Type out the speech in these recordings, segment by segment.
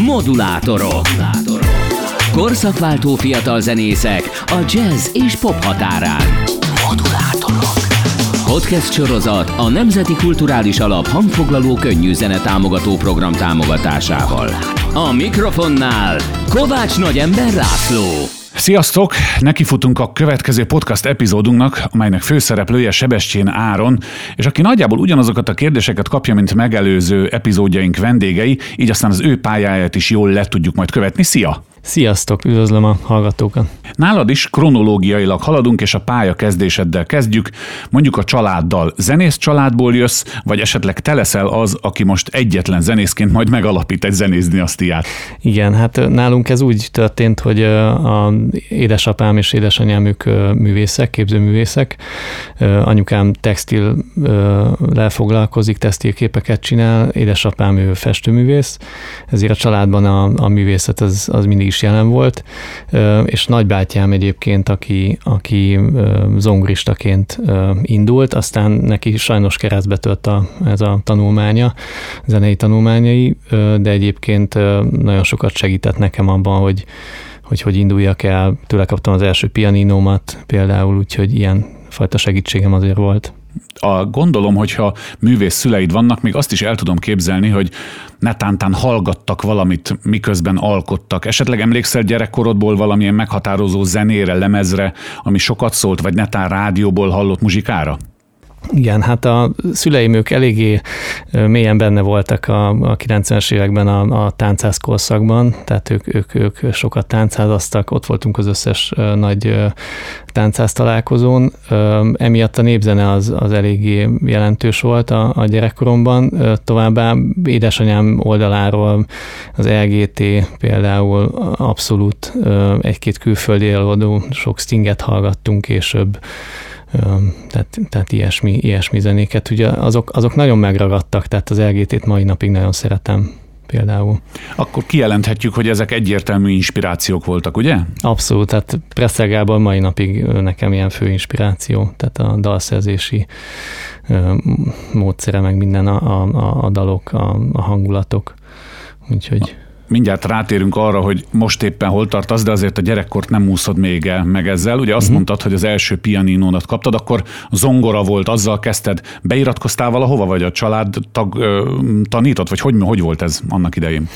Modulátorok. Korszakváltó fiatal zenészek a jazz és pop határán. Modulátorok. Podcast sorozat a Nemzeti Kulturális Alap hangfoglaló könnyű zene támogató program támogatásával. A mikrofonnál Kovács Nagyember László. Sziasztok! Nekifutunk a következő podcast epizódunknak, amelynek főszereplője Sebestyén Áron, és aki nagyjából ugyanazokat a kérdéseket kapja, mint megelőző epizódjaink vendégei, így aztán az ő pályáját is jól le tudjuk majd követni. Szia! Sziasztok, üdvözlöm a hallgatókat! Nálad is kronológiailag haladunk, és a pálya kezdéseddel kezdjük. Mondjuk a családdal. Zenész családból jössz, vagy esetleg te leszel az, aki most egyetlen zenészként majd megalapít egy zenészdiasztiát? Igen, hát nálunk ez úgy történt, hogy a édesapám és édesanyám ők művészek, képzőművészek. Anyukám textil lefoglalkozik, textilképeket csinál, édesapám ő festőművész, ezért a családban a, a művészet az, az mindig is jelen volt, és nagybátyám egyébként, aki, aki zongoristaként indult, aztán neki sajnos keresztbe tört a, ez a tanulmánya, zenei tanulmányai, de egyébként nagyon sokat segített nekem abban, hogy hogy hogy induljak el. Tőle kaptam az első pianinómat például, úgyhogy ilyen fajta segítségem azért volt a gondolom, hogyha művész szüleid vannak, még azt is el tudom képzelni, hogy netántán hallgattak valamit, miközben alkottak. Esetleg emlékszel gyerekkorodból valamilyen meghatározó zenére, lemezre, ami sokat szólt, vagy netán rádióból hallott muzsikára? Igen, hát a szüleim ők eléggé mélyen benne voltak a, a 90-es években a, a táncház korszakban, tehát ők, ők, ők sokat táncházaztak, ott voltunk az összes nagy táncház találkozón. Emiatt a népzene az, az eléggé jelentős volt a, a gyerekkoromban. Továbbá édesanyám oldaláról az LGT például abszolút egy-két külföldi előadó, sok stinget hallgattunk később, tehát, tehát ilyesmi, ilyesmi zenéket. Ugye azok, azok nagyon megragadtak, tehát az LGT-t mai napig nagyon szeretem például. Akkor kijelenthetjük, hogy ezek egyértelmű inspirációk voltak, ugye? Abszolút, tehát Presser Gábor mai napig nekem ilyen fő inspiráció, tehát a dalszerzési módszere, meg minden a, a, a dalok, a, a hangulatok. Úgyhogy mindjárt rátérünk arra, hogy most éppen hol tartasz, de azért a gyerekkort nem úszod még el meg ezzel. Ugye azt uh-huh. mondtad, hogy az első pianinónat kaptad, akkor zongora volt, azzal kezdted. Beiratkoztál valahova, vagy a család tag, ö, tanított, vagy hogy, hogy volt ez annak idején?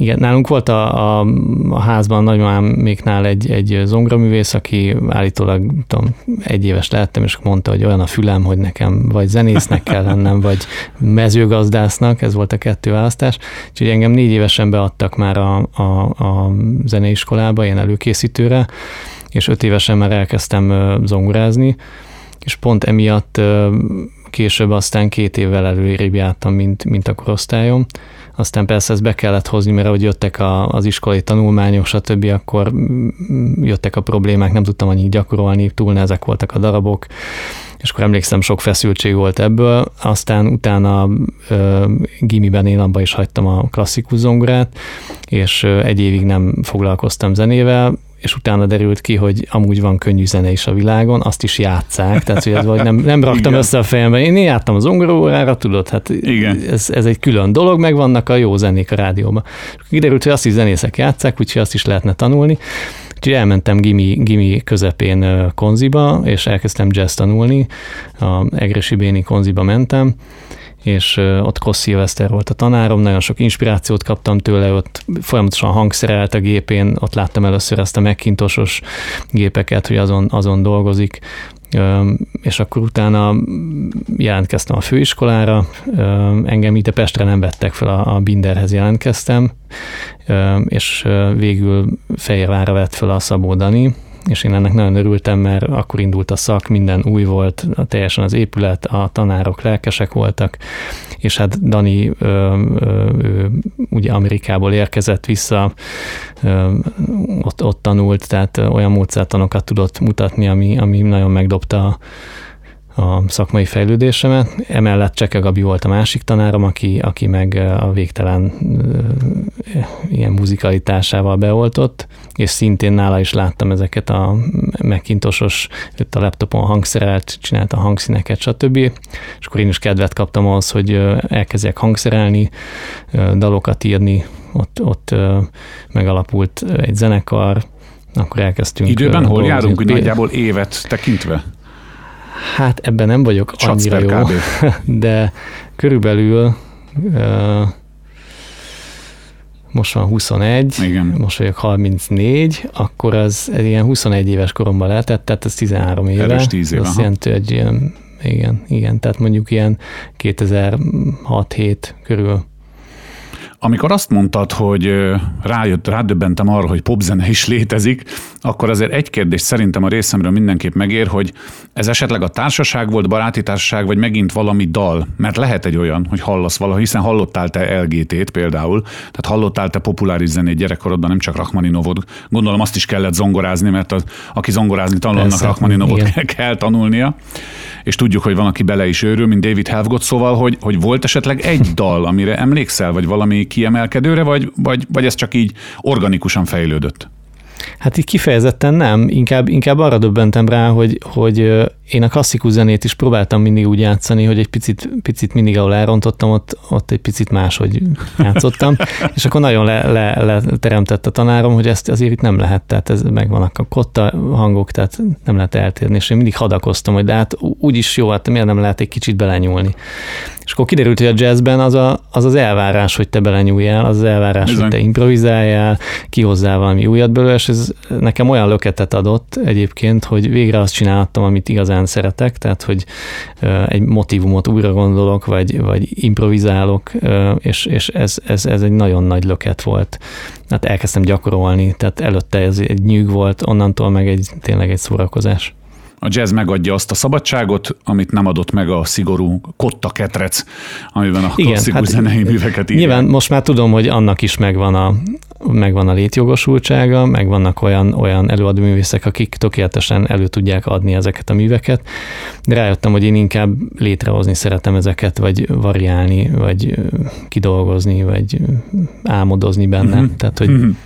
Igen, nálunk volt a, a, a házban nagymamáméknál egy, egy zongraművész, aki állítólag tudom, egy éves lehettem, és mondta, hogy olyan a fülem, hogy nekem vagy zenésznek kell lennem, vagy mezőgazdásznak, ez volt a kettő választás. Úgyhogy engem négy évesen beadtak már a, a, a zeneiskolába, ilyen előkészítőre, és öt évesen már elkezdtem zongorázni, és pont emiatt később aztán két évvel előrébb jártam, mint, mint a korosztályom. Aztán persze ezt be kellett hozni, mert ahogy jöttek a, az iskolai tanulmányok, stb., akkor jöttek a problémák, nem tudtam annyit gyakorolni, túl nehezek voltak a darabok, és akkor emlékszem, sok feszültség volt ebből. Aztán utána ö, gimiben én abba is hagytam a klasszikus zongorát, és egy évig nem foglalkoztam zenével, és utána derült ki, hogy amúgy van könnyű zene is a világon, azt is játszák, tehát hogy ez vagy nem, nem raktam Igen. össze a fejembe. Én jártam az zongorórára, tudod, hát Igen. Ez, ez egy külön dolog, meg vannak a jó zenék a rádióban. Kiderült, hogy azt is zenészek játszák, úgyhogy azt is lehetne tanulni. Úgyhogy elmentem gimi, gimi közepén konziba, és elkezdtem jazz tanulni. A Egresi Béni konziba mentem, és ott Koss Szilveszter volt a tanárom, nagyon sok inspirációt kaptam tőle, ott folyamatosan hangszerelt a gépén, ott láttam először ezt a megkintosos gépeket, hogy azon, azon dolgozik, és akkor utána jelentkeztem a főiskolára, engem ide Pestre nem vettek fel, a Binderhez jelentkeztem, és végül Fehérvárra vett fel a Szabó Dani, és én ennek nagyon örültem, mert akkor indult a szak, minden új volt, teljesen az épület, a tanárok lelkesek voltak, és hát Dani ö, ö, ö, ugye Amerikából érkezett vissza, ö, ott, ott tanult, tehát olyan módszertanokat tudott mutatni, ami, ami nagyon megdobta a a szakmai fejlődésemet. Emellett Cseke Gabi volt a másik tanárom, aki, aki meg a végtelen ilyen muzikalitásával beoltott, és szintén nála is láttam ezeket a megintosos, a laptopon hangszerelt, csinálta a hangszíneket, stb. És akkor én is kedvet kaptam ahhoz, hogy elkezdjek hangszerelni, dalokat írni, ott, ott megalapult egy zenekar, akkor elkezdtünk. Időben hol járunk, hogy nagyjából évet tekintve? Hát ebben nem vagyok annyira jó, kb. de körülbelül most van 21, Igen. most vagyok 34, akkor az ilyen 21 éves koromban lehetett, tehát ez 13 éve. Erős 10 éve. Azt jelenti, hogy ilyen, igen, igen, tehát mondjuk ilyen 2006-7 körül. Amikor azt mondtad, hogy rájött, rádöbbentem arra, hogy popzene is létezik, akkor azért egy kérdés szerintem a részemről mindenképp megér, hogy ez esetleg a társaság volt, baráti társaság, vagy megint valami dal? Mert lehet egy olyan, hogy hallasz valaha, hiszen hallottál te LGT-t például, tehát hallottál te populáris zenét gyerekkorodban, nem csak Rachmaninovot. Gondolom azt is kellett zongorázni, mert az, aki zongorázni tanul, annak Rachmaninovot kell, kell tanulnia és tudjuk, hogy van, aki bele is őrül, mint David Helfgott, szóval, hogy, hogy volt esetleg egy dal, amire emlékszel, vagy valami kiemelkedőre, vagy, vagy, vagy ez csak így organikusan fejlődött? Hát így kifejezetten nem, inkább, inkább arra döbbentem rá, hogy, hogy én a klasszikus zenét is próbáltam mindig úgy játszani, hogy egy picit, picit mindig, ahol elrontottam, ott, ott egy picit máshogy játszottam, és akkor nagyon le, le, le teremtett a tanárom, hogy ezt azért itt nem lehet, tehát ez megvannak a kotta hangok, tehát nem lehet eltérni, és én mindig hadakoztam, hogy de hát úgyis jó, hát miért nem lehet egy kicsit belenyúlni. És akkor kiderült, hogy a jazzben az a, az, az elvárás, hogy te belenyúljál, az az elvárás, Bizony. hogy te improvizáljál, kihozzál valami újat belőle, és ez nekem olyan löketet adott egyébként, hogy végre azt csináltam, amit igazán szeretek, tehát hogy egy motivumot újra gondolok, vagy, vagy improvizálok, és, és ez, ez, ez egy nagyon nagy löket volt. Hát elkezdtem gyakorolni, tehát előtte ez egy nyűg volt, onnantól meg egy tényleg egy szórakozás a jazz megadja azt a szabadságot, amit nem adott meg a szigorú kotta ketrec, amiben a Igen, klasszikus hát zenei műveket írják. Nyilván most már tudom, hogy annak is megvan a, megvan a létjogosultsága, meg vannak olyan, olyan előadóművészek, akik tökéletesen elő tudják adni ezeket a műveket, de rájöttem, hogy én inkább létrehozni szeretem ezeket, vagy variálni, vagy kidolgozni, vagy álmodozni benne. Uh-huh. Tehát, hogy uh-huh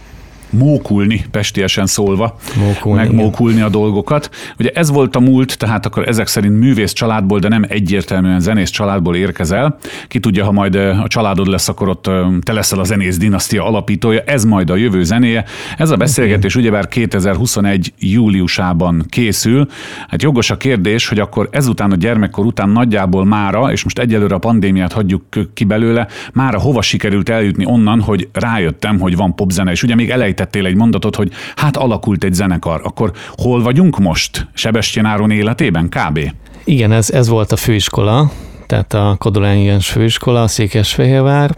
mókulni, pestiesen szólva, mókulni, megmókulni igen. a dolgokat. Ugye ez volt a múlt, tehát akkor ezek szerint művész családból, de nem egyértelműen zenész családból érkezel. Ki tudja, ha majd a családod lesz, akkor ott te leszel a zenész dinasztia alapítója, ez majd a jövő zenéje. Ez a beszélgetés ugyebár 2021 júliusában készül. Hát jogos a kérdés, hogy akkor ezután a gyermekkor után nagyjából mára, és most egyelőre a pandémiát hagyjuk ki belőle, mára hova sikerült eljutni onnan, hogy rájöttem, hogy van popzene, és ugye még elejt említettél egy mondatot, hogy hát alakult egy zenekar, akkor hol vagyunk most? Sebestyén Áron életében kb? Igen, ez, ez volt a főiskola, tehát a Kodolányi főiskola, a Székesfehérvár,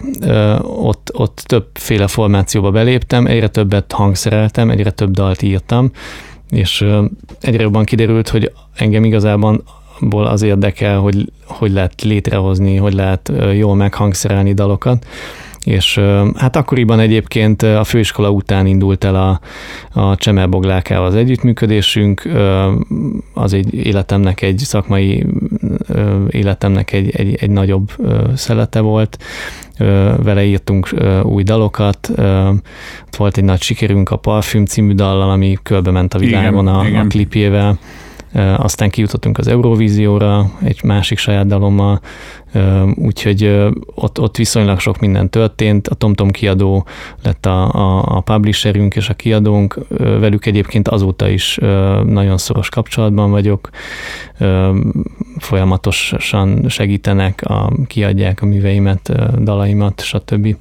ott, ott többféle formációba beléptem, egyre többet hangszereltem, egyre több dalt írtam, és egyre jobban kiderült, hogy engem igazából az érdekel, hogy hogy lehet létrehozni, hogy lehet jól meghangszerelni dalokat, és hát akkoriban egyébként a főiskola után indult el a, a Csemelboglákával az együttműködésünk, az egy életemnek egy szakmai életemnek egy, egy, egy nagyobb szelete volt, vele írtunk új dalokat, volt egy nagy sikerünk a Parfüm című dallal, ami körbe ment a világon igen, a, igen. a klipjével, aztán kijutottunk az Eurovízióra egy másik saját dalommal, úgyhogy ott, ott viszonylag sok minden történt. A TomTom kiadó lett a, a, a publisherünk és a kiadónk, velük egyébként azóta is nagyon szoros kapcsolatban vagyok, folyamatosan segítenek, a, kiadják a műveimet, dalaimat, stb.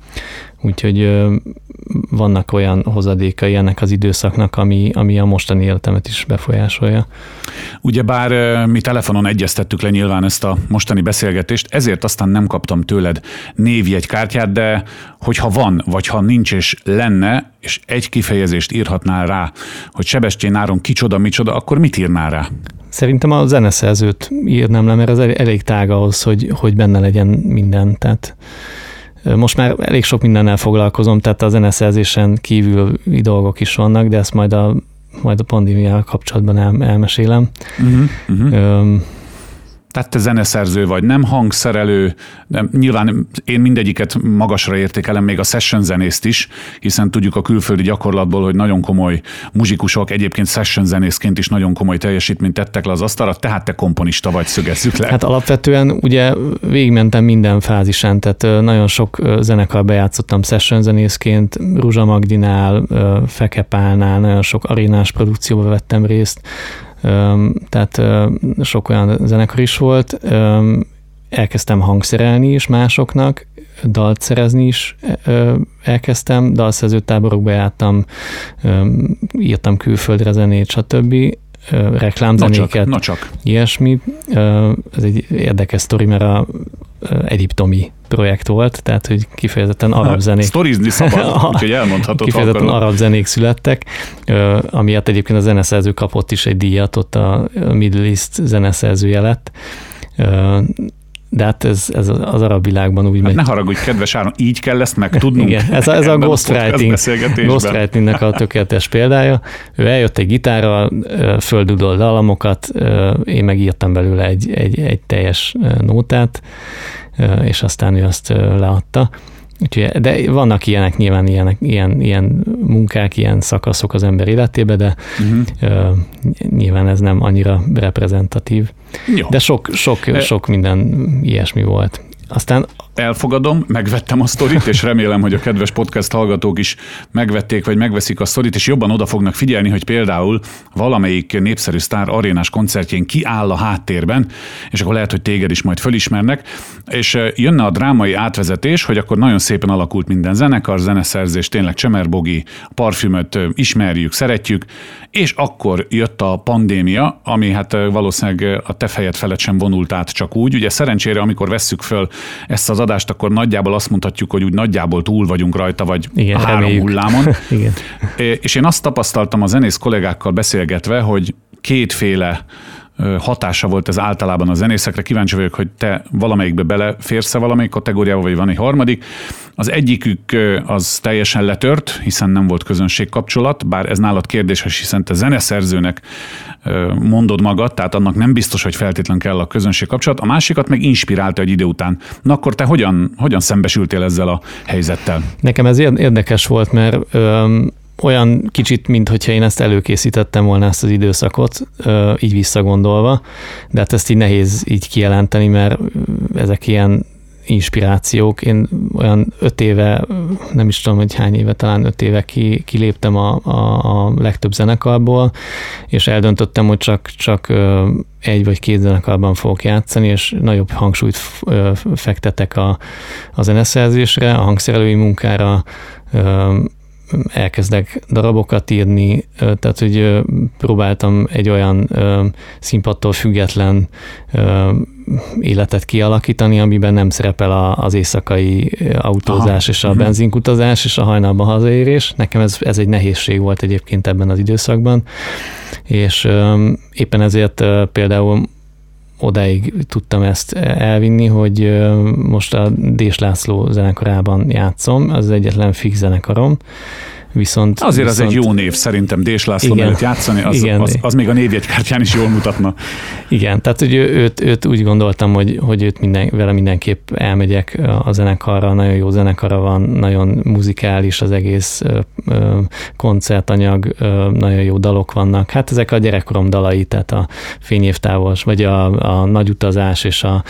Úgyhogy vannak olyan hozadékai ennek az időszaknak, ami, ami a mostani életemet is befolyásolja. Ugyebár mi telefonon egyeztettük le nyilván ezt a mostani beszélgetést, ezért aztán nem kaptam tőled névjegykártyát, de hogyha van, vagy ha nincs és lenne, és egy kifejezést írhatnál rá, hogy Sebestyén Áron kicsoda, micsoda, akkor mit írnál rá? Szerintem a zeneszerzőt írnám le, mert ez elég tág ahhoz, hogy, hogy benne legyen minden. Tehát most már elég sok mindennel foglalkozom, tehát a zeneszerzésen kívül dolgok is vannak, de ezt majd a, majd a pandémiával kapcsolatban el, elmesélem. Uh-huh, uh-huh. Tehát te zeneszerző vagy, nem hangszerelő, de nyilván én mindegyiket magasra értékelem, még a session zenészt is, hiszen tudjuk a külföldi gyakorlatból, hogy nagyon komoly muzsikusok, egyébként session zenészként is nagyon komoly teljesítményt tettek le az asztalra, tehát te komponista vagy, szögezzük le. Hát alapvetően ugye végigmentem minden fázisán, tehát nagyon sok zenekar bejátszottam session zenészként, Ruzsa Magdinál, Fekepálnál, nagyon sok arénás produkcióba vettem részt, tehát sok olyan zenekar is volt. Elkezdtem hangszerelni is másoknak, dalt szerezni is elkezdtem, dalszerző táborokba jártam, írtam külföldre zenét, stb reklámzenéket, na csak, na csak. ilyesmi. Ez egy érdekes sztori, mert a egyiptomi projekt volt, tehát hogy kifejezetten arab zenék. Sztorizni szabad, úgyhogy elmondhatod. Kifejezetten arab zenék születtek, amiatt egyébként a zeneszerző kapott is egy díjat, ott a Middle East zeneszerzője lett de hát ez, ez az arab világban úgy hát megy. Ne haragudj, kedves Áron, így kell ezt megtudnunk. Igen, ez a, ez a ghostwriting, ghostwritingnek a tökéletes példája. Ő eljött egy gitárral, földudolt dalamokat, én megírtam belőle egy, egy, egy teljes nótát, és aztán ő azt leadta. Úgyhogy, de vannak ilyenek, nyilván ilyenek, ilyen, ilyen munkák, ilyen szakaszok az ember életébe, de uh-huh. uh, nyilván ez nem annyira reprezentatív. Jó. De sok, sok, sok minden ilyesmi volt. Aztán elfogadom, megvettem a sztorit, és remélem, hogy a kedves podcast hallgatók is megvették, vagy megveszik a sztorit, és jobban oda fognak figyelni, hogy például valamelyik népszerű sztár arénás koncertjén kiáll a háttérben, és akkor lehet, hogy téged is majd fölismernek, és jönne a drámai átvezetés, hogy akkor nagyon szépen alakult minden zenekar, zeneszerzés, tényleg Csemerbogi, parfümöt ismerjük, szeretjük, és akkor jött a pandémia, ami hát valószínűleg a te fejed felett sem vonult át csak úgy. Ugye szerencsére, amikor vesszük föl ezt az adást, akkor nagyjából azt mondhatjuk, hogy úgy nagyjából túl vagyunk rajta, vagy Igen, a három reméljük. hullámon. Igen. És én azt tapasztaltam a zenész kollégákkal beszélgetve, hogy kétféle hatása volt ez általában a zenészekre. Kíváncsi vagyok, hogy te valamelyikbe beleférsz-e valamelyik kategóriába, vagy van egy harmadik. Az egyikük az teljesen letört, hiszen nem volt közönségkapcsolat, bár ez nálad kérdéses, hiszen te zeneszerzőnek mondod magad, tehát annak nem biztos, hogy feltétlen kell a közönségkapcsolat. A másikat meg inspirálta egy idő után. Na akkor te hogyan, hogyan szembesültél ezzel a helyzettel? Nekem ez érdekes volt, mert olyan kicsit, mint hogyha én ezt előkészítettem volna ezt az időszakot, így visszagondolva, de hát ezt így nehéz így kijelenteni, mert ezek ilyen inspirációk. Én olyan öt éve, nem is tudom, hogy hány éve, talán öt éve ki, kiléptem a, a, a legtöbb zenekarból, és eldöntöttem, hogy csak, csak egy vagy két zenekarban fogok játszani, és nagyobb hangsúlyt fektetek a, a zeneszerzésre, a hangszerelői munkára, elkezdek darabokat írni, tehát hogy próbáltam egy olyan színpadtól független életet kialakítani, amiben nem szerepel az éjszakai autózás Aha. és a mhm. benzinkutazás és a hajnalban hazaérés. Nekem ez, ez egy nehézség volt egyébként ebben az időszakban, és éppen ezért például odáig tudtam ezt elvinni, hogy most a Dés László zenekarában játszom, az egyetlen fix zenekarom, Viszont, Azért viszont, az egy jó név szerintem, Dés László igen, játszani, az, igen, az, az, még a névjegykártyán is jól mutatna. Igen, tehát hogy őt, őt úgy gondoltam, hogy, hogy őt minden, vele mindenképp elmegyek a zenekarra, nagyon jó zenekara van, nagyon muzikális az egész ö, koncertanyag, ö, nagyon jó dalok vannak. Hát ezek a gyerekkorom dalai, tehát a fényévtávos, vagy a, a nagy utazás és a,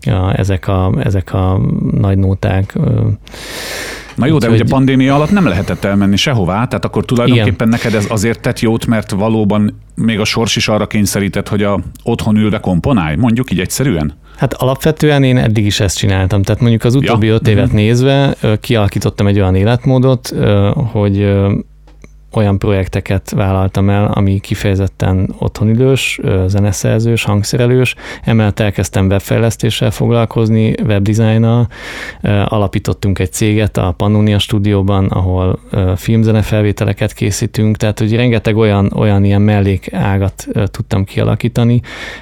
a, ezek, a, ezek a nagy nóták. Ö, Na jó, de hogy... ugye a pandémia alatt nem lehetett elmenni sehová, tehát akkor tulajdonképpen Igen. neked ez azért tett jót, mert valóban még a sors is arra kényszerített, hogy a otthon ülve komponálj, mondjuk így egyszerűen? Hát alapvetően én eddig is ezt csináltam. Tehát mondjuk az utóbbi ja. öt évet mm-hmm. nézve kialakítottam egy olyan életmódot, hogy olyan projekteket vállaltam el, ami kifejezetten otthonidős, zeneszerzős, hangszerelős. Emellett elkezdtem webfejlesztéssel foglalkozni, webdesignnal. Alapítottunk egy céget a Pannonia stúdióban, ahol filmzenefelvételeket készítünk, tehát hogy rengeteg olyan, olyan ilyen mellékágat tudtam kialakítani,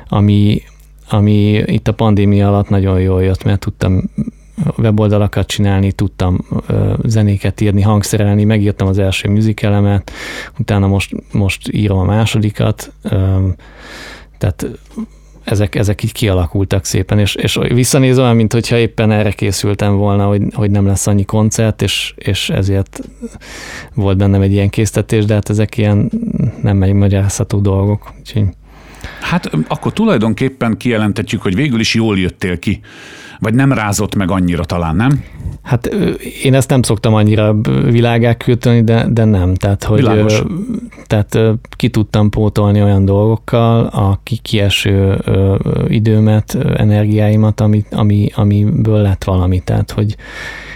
ami, ami itt a pandémia alatt nagyon jól jött, mert tudtam weboldalakat csinálni, tudtam zenéket írni, hangszerelni, megírtam az első műzikelemet, utána most, most írom a másodikat, tehát ezek, ezek így kialakultak szépen, és, és visszanézve olyan, mint hogyha éppen erre készültem volna, hogy, hogy nem lesz annyi koncert, és, és ezért volt bennem egy ilyen késztetés, de hát ezek ilyen nem magyarázható dolgok. Úgyhogy... Hát akkor tulajdonképpen kijelentetjük, hogy végül is jól jöttél ki vagy nem rázott meg annyira talán, nem? Hát én ezt nem szoktam annyira világá küldeni, de, de nem. Tehát, hogy Világos. tehát ki tudtam pótolni olyan dolgokkal a kieső időmet, energiáimat, ami, ami, amiből lett valami. Tehát, hogy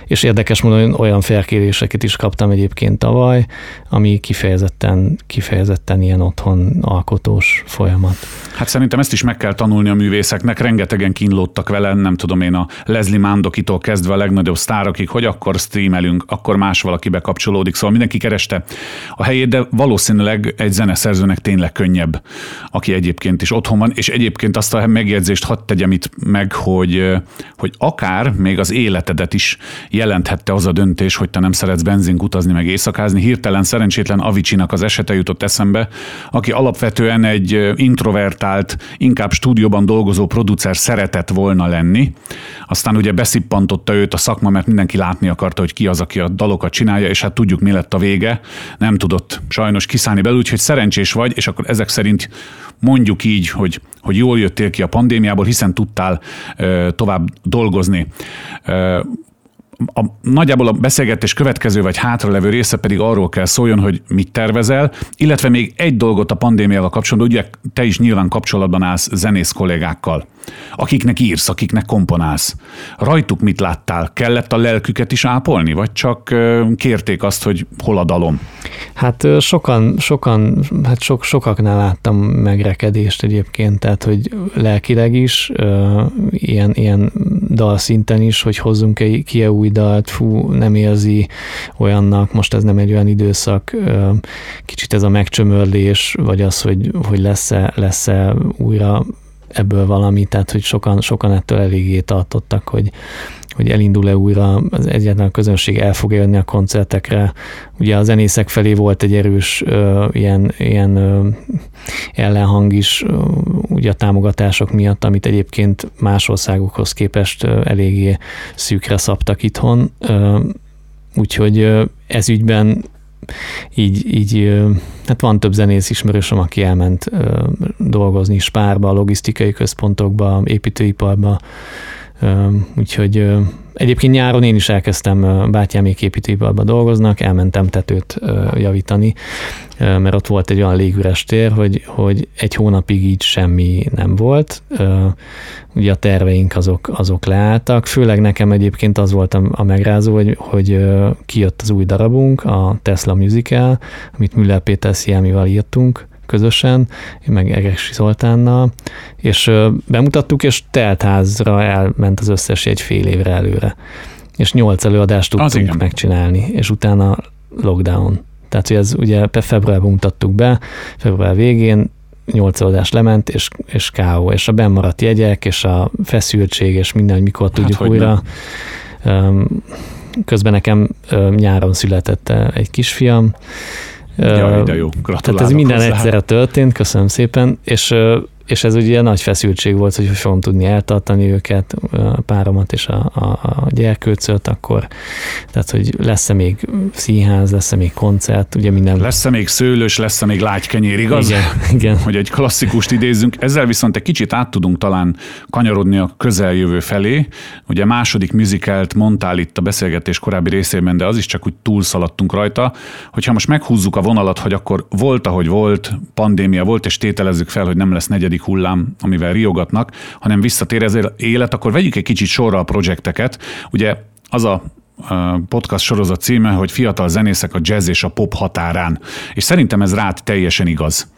és érdekes módon olyan felkéréseket is kaptam egyébként tavaly, ami kifejezetten, kifejezetten ilyen otthon alkotós folyamat. Hát szerintem ezt is meg kell tanulni a művészeknek, rengetegen kínlódtak vele, nem tudom én a Leslie Mandokitól kezdve a legnagyobb sztárokig, hogy akkor streamelünk, akkor más valaki bekapcsolódik, szóval mindenki kereste a helyét, de valószínűleg egy zeneszerzőnek tényleg könnyebb, aki egyébként is otthon van, és egyébként azt a megjegyzést hadd tegyem itt meg, hogy, hogy akár még az életedet is jelenthette az a döntés, hogy te nem szeretsz benzin utazni, meg éjszakázni. Hirtelen szerencsétlen Avicsinak az esete jutott eszembe, aki alapvetően egy introvertált, inkább stúdióban dolgozó producer szeretett volna lenni. Aztán ugye beszippantotta őt a szakma, mert mindenki látni akarta, hogy ki az, aki a dalokat csinálja, és hát tudjuk, mi lett a vége. Nem tudott sajnos kiszállni belőle, úgyhogy szerencsés vagy, és akkor ezek szerint mondjuk így, hogy, hogy jól jöttél ki a pandémiából, hiszen tudtál ö, tovább dolgozni. Ö, a, nagyjából a beszélgetés következő vagy hátralevő része pedig arról kell szóljon, hogy mit tervezel, illetve még egy dolgot a pandémiával kapcsolatban, ugye te is nyilván kapcsolatban állsz zenész kollégákkal akiknek írsz, akiknek komponálsz. Rajtuk mit láttál? Kellett a lelküket is ápolni, vagy csak kérték azt, hogy hol a dalom? Hát sokan, sokan, hát sok, sokaknál láttam megrekedést egyébként, tehát hogy lelkileg is, ilyen, ilyen dalszinten is, hogy hozzunk ki -e új dalt, fú, nem érzi olyannak, most ez nem egy olyan időszak, kicsit ez a megcsömörlés, vagy az, hogy, hogy lesz-e, lesz-e újra ebből valami, tehát hogy sokan, sokan ettől eléggé tartottak, hogy, hogy elindul-e újra, az egyetlen a közönség el fog jönni a koncertekre. Ugye a zenészek felé volt egy erős ö, ilyen, ilyen ö, ellenhang is ö, ugye a támogatások miatt, amit egyébként más országokhoz képest ö, eléggé szűkre szabtak itthon. Ö, úgyhogy ö, ez ügyben így, így hát van több zenész ismerősöm, aki elment dolgozni Spárba, logisztikai központokba, építőiparba, úgyhogy Egyébként nyáron én is elkezdtem, bátyámék építőiparban dolgoznak, elmentem tetőt javítani, mert ott volt egy olyan légüres tér, hogy, hogy egy hónapig így semmi nem volt. Ugye a terveink azok, azok leálltak, főleg nekem egyébként az volt a, megrázó, hogy, hogy kijött az új darabunk, a Tesla Musical, amit Müller Péter Sziámival írtunk, közösen, én meg Egesi Zoltánnal, és bemutattuk, és teltházra elment az összes egy fél évre előre. És nyolc előadást tudtunk megcsinálni, és utána lockdown. Tehát, hogy ez ugye februárban mutattuk be, február végén, nyolc előadás lement, és, és K.O. És a bennmaradt jegyek, és a feszültség, és minden, hogy mikor hát, tudjuk hogy újra. Nem. Közben nekem nyáron született egy kisfiam, Jaj, de jó, gratulálok Tehát ez minden hozzá. egyszerre történt, köszönöm szépen, és és ez ugye nagy feszültség volt, hogy fogom tudni eltartani őket, a páromat és a, a, a gyerkőcöt, akkor tehát, hogy lesz-e még színház, lesz-e még koncert, ugye minden... Lesz-e még szőlős, lesz-e még lágykenyér, igaz? Igen, igen. Hogy egy klasszikust idézzünk. Ezzel viszont egy kicsit át tudunk talán kanyarodni a közeljövő felé. Ugye második műzikelt mondtál itt a beszélgetés korábbi részében, de az is csak úgy túlszaladtunk rajta, hogyha most meghúzzuk a vonalat, hogy akkor volt, ahogy volt, pandémia volt, és tételezzük fel, hogy nem lesz negyedik második hullám, amivel riogatnak, hanem visszatér ez élet, akkor vegyük egy kicsit sorra a projekteket. Ugye az a podcast sorozat címe, hogy fiatal zenészek a jazz és a pop határán. És szerintem ez rád teljesen igaz.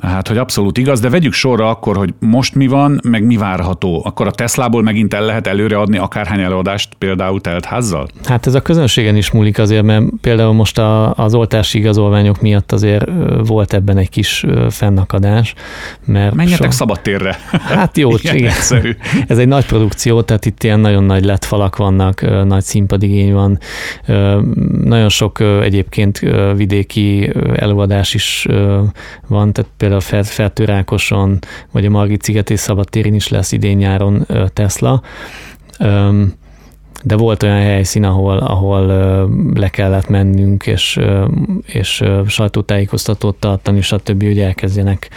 Tehát, hogy abszolút igaz, de vegyük sorra akkor, hogy most mi van, meg mi várható. Akkor a Teslából megint el lehet előreadni akárhány előadást például teltházzal? Hát ez a közönségen is múlik azért, mert például most a, az oltási igazolványok miatt azért volt ebben egy kis fennakadás. Mert Menjetek so... szabadtérre. Hát jó, igen. igen. Ez egy nagy produkció, tehát itt ilyen nagyon nagy lett falak vannak, nagy színpadigény van, nagyon sok egyébként vidéki előadás is van, tehát például például Fertőrákoson, vagy a Margit sziget és Szabadtérin is lesz idén-nyáron Tesla de volt olyan helyszín, ahol, ahol le kellett mennünk, és, és sajtótájékoztatót tartani, stb., hogy elkezdjenek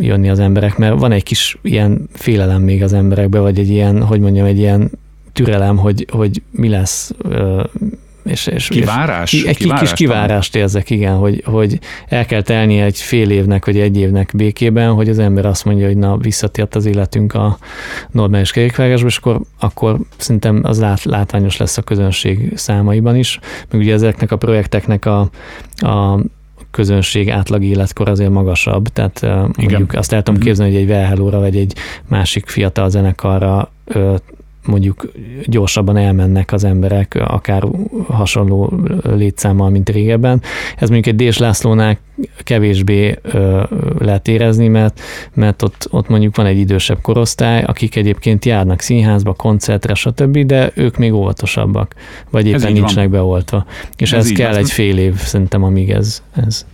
jönni az emberek, mert van egy kis ilyen félelem még az emberekben, vagy egy ilyen, hogy mondjam, egy ilyen türelem, hogy, hogy mi lesz, és, és, kivárás? És egy kivárás kis kivárást érzek, igen, hogy, hogy el kell telni egy fél évnek, vagy egy évnek békében, hogy az ember azt mondja, hogy na, visszatért az életünk a normális kerékvágásba, és akkor, akkor szerintem az lát, látványos lesz a közönség számaiban is. Meg ugye ezeknek a projekteknek a, a közönség átlag életkor azért magasabb, tehát mondjuk Igen. azt el tudom mhm. képzelni, hogy egy Velhelóra vagy egy másik fiatal zenekarra mondjuk gyorsabban elmennek az emberek, akár hasonló létszámmal, mint régebben. Ez mondjuk egy Dés Lászlónál kevésbé ö, lehet érezni, mert, mert ott, ott mondjuk van egy idősebb korosztály, akik egyébként járnak színházba, koncertre, stb., de ők még óvatosabbak, vagy éppen nincsenek van. beoltva. És ez, ez kell van. egy fél év szerintem, amíg ez, ez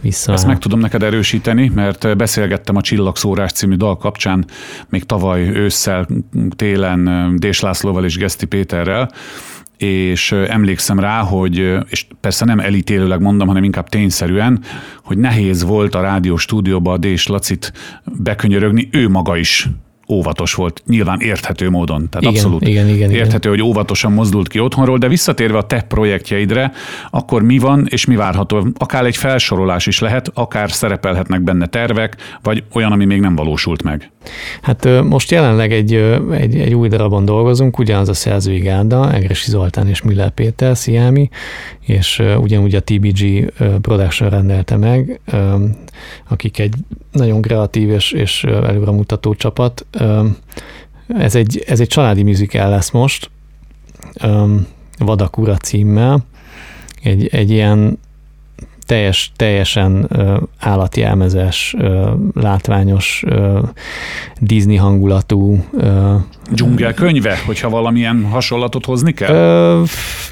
vissza. Ezt meg tudom neked erősíteni, mert beszélgettem a Csillagszórás című dal kapcsán még tavaly ősszel, télen Dés Lászlóval és Geszti Péterrel, és emlékszem rá, hogy, és persze nem elítélőleg mondom, hanem inkább tényszerűen, hogy nehéz volt a rádió stúdióba a Dés Lacit bekönyörögni, ő maga is óvatos volt, nyilván érthető módon. Tehát igen, abszolút igen, igen, érthető, igen. hogy óvatosan mozdult ki otthonról, de visszatérve a te projektjeidre, akkor mi van és mi várható? Akár egy felsorolás is lehet, akár szerepelhetnek benne tervek, vagy olyan, ami még nem valósult meg. Hát most jelenleg egy, egy, egy új darabon dolgozunk, ugyanaz a szerzői gárda, Egresi Zoltán és Miller Péter, Sziámi, és ugyanúgy a TBG Production rendelte meg, akik egy nagyon kreatív és, és előremutató csapat. Ez egy, ez egy családi musical lesz most, Vadakura címmel, egy, egy ilyen teljes, teljesen állatjelmezes, látványos, Disney hangulatú. Dzsungelkönyve, hogyha valamilyen hasonlatot hozni kell?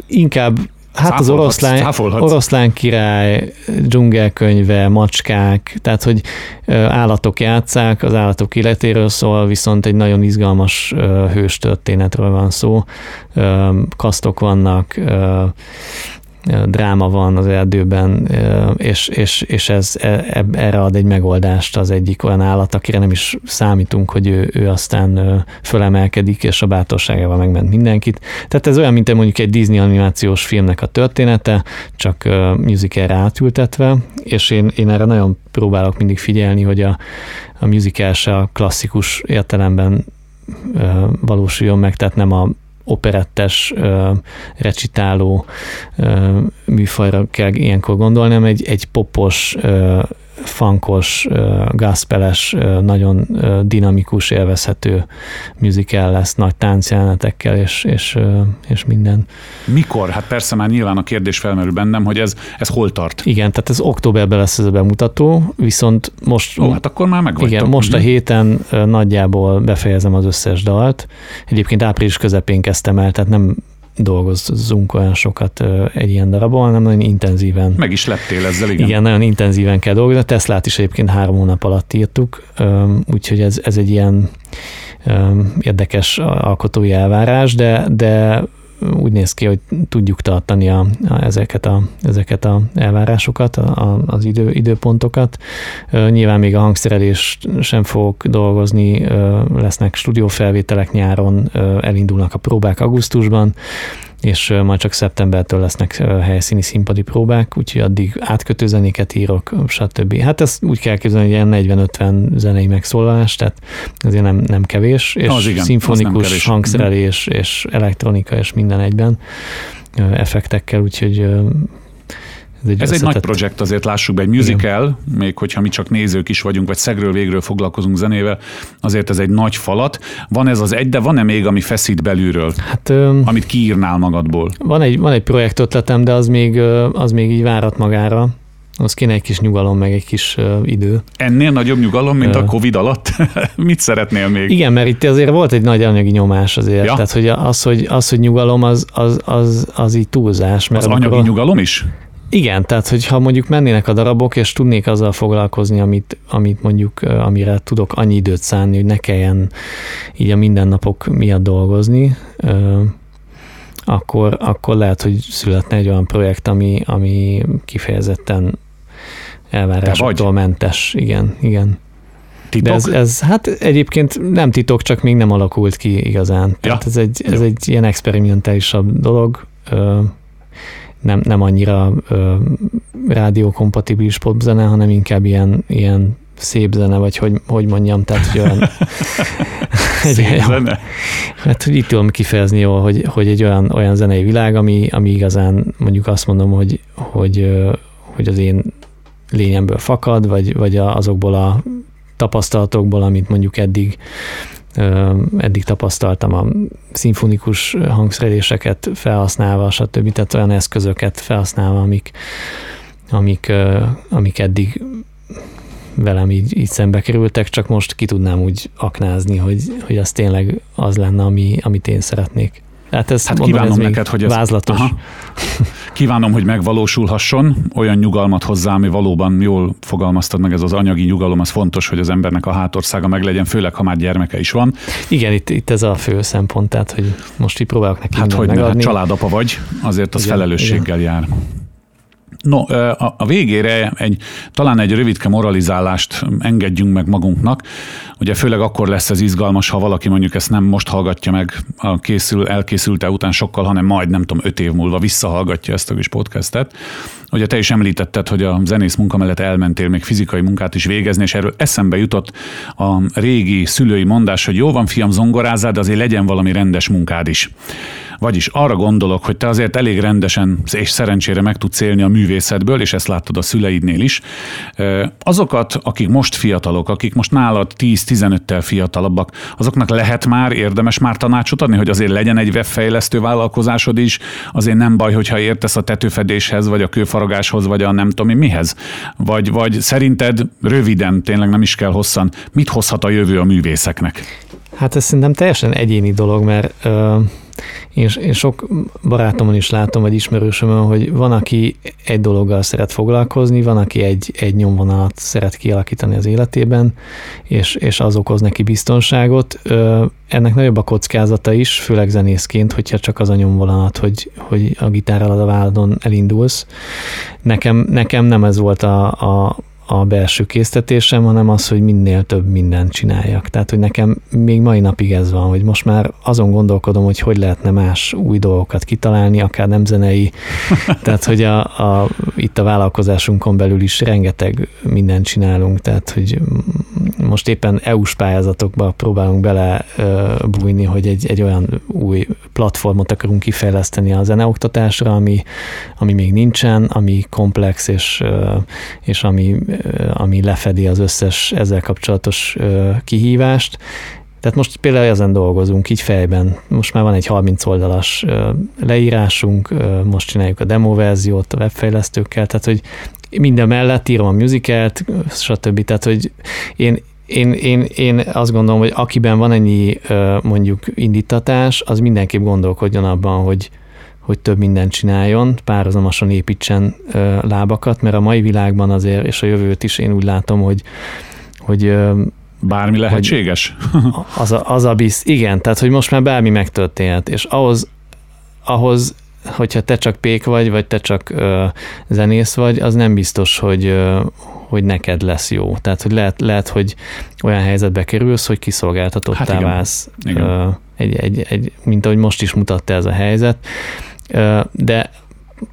Inkább Hát az oroszlán, oroszlán király, dzsungelkönyve, macskák, tehát hogy állatok játszák, az állatok életéről szól, viszont egy nagyon izgalmas hős történetről van szó. Kasztok vannak, dráma van az erdőben, és, és, és ez e, erre ad egy megoldást az egyik olyan állat, akire nem is számítunk, hogy ő, ő aztán fölemelkedik, és a bátorságával megment mindenkit. Tehát ez olyan, mint mondjuk egy Disney animációs filmnek a története, csak musicalre átültetve, és én, én erre nagyon próbálok mindig figyelni, hogy a, a musical se a klasszikus értelemben valósuljon meg, tehát nem a operettes, recitáló műfajra kell ilyenkor gondolni, hanem egy, egy popos, funkos, gáspeles, nagyon dinamikus, élvezhető musical lesz, nagy táncjelenetekkel és, és, és minden. Mikor? Hát persze már nyilván a kérdés felmerül bennem, hogy ez, ez hol tart? Igen, tehát ez októberben lesz ez a bemutató, viszont most... Ó, hát akkor már megvagytok. Igen, most a mhm. héten nagyjából befejezem az összes dalt. Egyébként április közepén kezdtem el, tehát nem dolgozzunk olyan sokat egy ilyen darabon, hanem nagyon intenzíven. Meg is lettél ezzel, igen. Igen, nagyon intenzíven kell dolgozni. A Teslát is egyébként három hónap alatt írtuk, úgyhogy ez, ez egy ilyen érdekes alkotói elvárás, de, de úgy néz ki, hogy tudjuk tartani a, a, ezeket, a, ezeket a elvárásokat, a, az idő, időpontokat. Nyilván még a hangszerelés sem fog dolgozni, lesznek stúdiófelvételek nyáron, elindulnak a próbák augusztusban, és majd csak szeptembertől lesznek helyszíni színpadi próbák, úgyhogy addig átkötő zenéket írok, stb. Hát ezt úgy kell képzelni, hogy ilyen 40-50 zenei megszólalás, tehát azért nem, nem kevés, és az igen, szimfonikus kevés. hangszerelés, és elektronika, és minden egyben effektekkel, úgyhogy ez egy, Ez egy nagy projekt, azért lássuk be, egy musical, Igen. még hogyha mi csak nézők is vagyunk, vagy szegről végről foglalkozunk zenével, azért ez egy nagy falat. Van ez az egy, de van-e még, ami feszít belülről, hát, öm, amit kiírnál magadból? Van egy, van egy projektötletem, de az még, az még így várat magára. Az kéne egy kis nyugalom, meg egy kis uh, idő. Ennél nagyobb nyugalom, mint uh, a Covid alatt? Mit szeretnél még? Igen, mert itt azért volt egy nagy anyagi nyomás azért. Ja. Tehát, hogy az, hogy, az, hogy nyugalom, az, az, az, az így túlzás. Mert az anyagi a... nyugalom is? Igen, tehát hogyha mondjuk mennének a darabok, és tudnék azzal foglalkozni, amit, amit mondjuk, amire tudok annyi időt szánni, hogy ne kelljen így a mindennapok miatt dolgozni, akkor, akkor lehet, hogy születne egy olyan projekt, ami, ami kifejezetten elvárásoktól mentes. Igen, igen. Titok? De ez, ez, hát egyébként nem titok, csak még nem alakult ki igazán. Ja. Tehát ez egy, ez egy ilyen experimentálisabb dolog. Nem, nem annyira rádiókompatibilis popzene, hanem inkább ilyen, ilyen szép zene, vagy hogy, hogy mondjam, tehát hogy olyan... egy, szép zene? Hát, hogy itt tudom kifejezni jól, hogy, hogy egy olyan, olyan zenei világ, ami, ami igazán mondjuk azt mondom, hogy, hogy, hogy az én lényemből fakad, vagy, vagy azokból a tapasztalatokból, amit mondjuk eddig eddig tapasztaltam a szimfonikus hangszereléseket felhasználva, stb. Tehát olyan eszközöket felhasználva, amik, amik, amik eddig velem így, így szembe kerültek, csak most ki tudnám úgy aknázni, hogy, hogy az tényleg az lenne, ami, amit én szeretnék. Hát, ezt hát mondom, kívánom ez neked, hogy ez... Vázlatos. Aha. Kívánom, hogy megvalósulhasson, olyan nyugalmat hozzá, ami valóban jól fogalmaztad meg, ez az anyagi nyugalom, az fontos, hogy az embernek a hátországa meglegyen, főleg, ha már gyermeke is van. Igen, itt, itt ez a fő szempont, tehát, hogy most így próbálok neki Hát hogy ne, hát családapa vagy, azért az igen, felelősséggel igen. jár. No, a, végére egy, talán egy rövidke moralizálást engedjünk meg magunknak. Ugye főleg akkor lesz ez izgalmas, ha valaki mondjuk ezt nem most hallgatja meg a készül, elkészülte után sokkal, hanem majd nem tudom, öt év múlva visszahallgatja ezt a kis podcastet. Ugye te is említetted, hogy a zenész munka mellett elmentél még fizikai munkát is végezni, és erről eszembe jutott a régi szülői mondás, hogy jó van fiam zongorázád, de azért legyen valami rendes munkád is. Vagyis arra gondolok, hogy te azért elég rendesen és szerencsére meg tudsz élni a művészetből, és ezt láttad a szüleidnél is. Azokat, akik most fiatalok, akik most nálad 10-15-tel fiatalabbak, azoknak lehet már, érdemes már tanácsot adni, hogy azért legyen egy webfejlesztő vállalkozásod is, azért nem baj, hogyha értesz a tetőfedéshez, vagy a kőfaragáshoz, vagy a nem tudom mihez. Vagy, vagy szerinted röviden, tényleg nem is kell hosszan, mit hozhat a jövő a művészeknek? Hát ez szerintem teljesen egyéni dolog, mert ö, én, én sok barátomon is látom, vagy ismerősömön, hogy van, aki egy dologgal szeret foglalkozni, van, aki egy, egy nyomvonalat szeret kialakítani az életében, és, és az okoz neki biztonságot. Ennek nagyobb a kockázata is, főleg zenészként, hogyha csak az a nyomvonalat, hogy, hogy a gitárral a váladon elindulsz. Nekem, nekem nem ez volt a, a a belső késztetésem, hanem az, hogy minél több mindent csináljak. Tehát, hogy nekem még mai napig ez van, hogy most már azon gondolkodom, hogy hogy lehetne más új dolgokat kitalálni, akár nem zenei. tehát, hogy a, a, itt a vállalkozásunkon belül is rengeteg mindent csinálunk, tehát, hogy most éppen EU-s pályázatokba próbálunk bele bújni, hogy egy, egy olyan új platformot akarunk kifejleszteni a zeneoktatásra, ami, ami még nincsen, ami komplex és, és ami ami lefedi az összes ezzel kapcsolatos kihívást. Tehát most például ezen dolgozunk, így fejben. Most már van egy 30 oldalas leírásunk, most csináljuk a demo verziót a webfejlesztőkkel, tehát hogy minden mellett írom a musicalt, stb. Tehát, hogy én, én, én, én azt gondolom, hogy akiben van ennyi mondjuk indítatás, az mindenképp gondolkodjon abban, hogy, hogy több mindent csináljon, párhuzamosan építsen lábakat, mert a mai világban azért, és a jövőt is én úgy látom, hogy, hogy Bármi lehetséges? az, a, az a bizt, igen, tehát hogy most már bármi megtörténhet, és ahhoz, ahhoz hogyha te csak pék vagy, vagy te csak ö, zenész vagy, az nem biztos, hogy, ö, hogy neked lesz jó. Tehát, hogy lehet, lehet, hogy olyan helyzetbe kerülsz, hogy kiszolgáltatottá hát igen. válsz. Igen. Egy, egy, egy, mint ahogy most is mutatta ez a helyzet de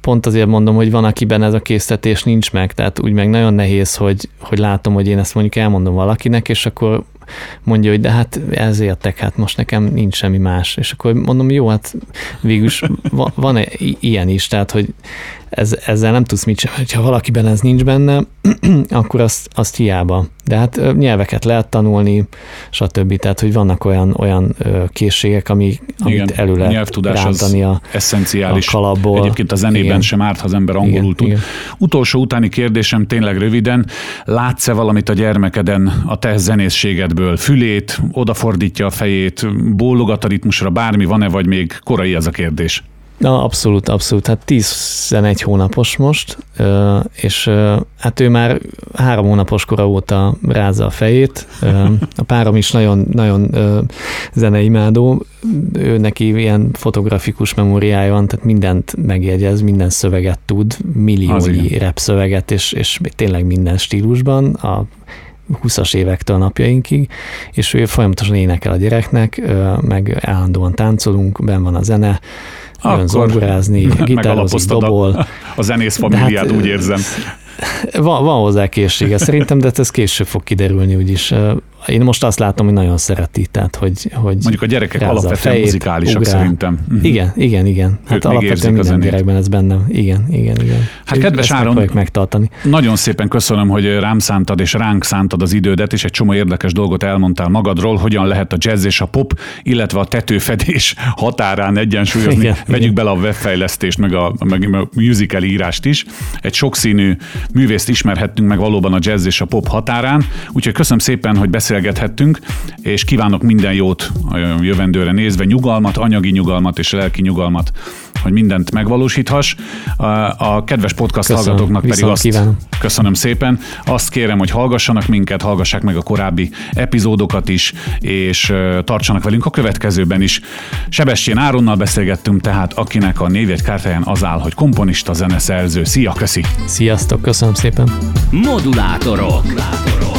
pont azért mondom, hogy van, akiben ez a késztetés nincs meg, tehát úgy meg nagyon nehéz, hogy, hogy látom, hogy én ezt mondjuk elmondom valakinek, és akkor mondja, hogy de hát ezértek, hát most nekem nincs semmi más. És akkor mondom, jó, hát végülis van, van ilyen is, tehát hogy ez, ezzel nem tudsz mit sem, ha valakiben ez nincs benne, akkor azt, azt hiába. De hát nyelveket lehet tanulni, stb. Tehát, hogy vannak olyan, olyan készségek, ami, amit igen, elő lehet nyelvtudás az a, eszenciális. a kalapból. Egyébként a zenében igen. sem árt, ha az ember angolul igen, tud. Igen. Utolsó utáni kérdésem tényleg röviden. Látsz-e valamit a gyermekeden a te zenészségedből? Fülét, odafordítja a fejét, bólogat a ritmusra, bármi van-e, vagy még korai ez a kérdés? Na, abszolút, abszolút. Hát 11 hónapos most, és hát ő már három hónapos kora óta rázza a fejét. A párom is nagyon, nagyon zeneimádó, ő neki ilyen fotografikus memóriája van, tehát mindent megjegyez, minden szöveget tud, milliónyi rap szöveget, és, és tényleg minden stílusban, a 20-as évektől napjainkig, és ő folyamatosan énekel a gyereknek, meg állandóan táncolunk, ben van a zene, jön zongorázni, gitározik, dobol. A, a zenész familiát, hát, úgy érzem. Van, van hozzá készsége szerintem, de hát ez később fog kiderülni úgyis. Én most azt látom, hogy nagyon szereti, tehát hogy, hogy Mondjuk a gyerekek alapvetően fejét, muzikálisak ugrál. szerintem. Uh-huh. Igen, igen, igen. Hát ők alapvetően minden gyerekben ez bennem. Igen, igen, igen. Hát kedves Áron, megtartani. nagyon szépen köszönöm, hogy rám szántad és ránk szántad az idődet, és egy csomó érdekes dolgot elmondtál magadról, hogyan lehet a jazz és a pop, illetve a tetőfedés határán egyensúlyozni. Igen, Vegyük igen. bele a webfejlesztést, meg a, meg a musical írást is. Egy sokszínű művészt ismerhettünk meg valóban a jazz és a pop határán. Úgyhogy köszönöm szépen, hogy beszélgethettünk, és kívánok minden jót a jövendőre nézve, nyugalmat, anyagi nyugalmat és lelki nyugalmat, hogy mindent megvalósíthass. A kedves podcast köszönöm, hallgatóknak pedig azt kívánom. köszönöm szépen. Azt kérem, hogy hallgassanak minket, hallgassák meg a korábbi epizódokat is, és tartsanak velünk a következőben is. Sebestjén Áronnal beszélgettünk, tehát akinek a névjegykártyáján az áll, hogy komponista, zeneszerző. Szia, köszi! Sziasztok, köszönöm szépen! Modulátorok. Modulátorok.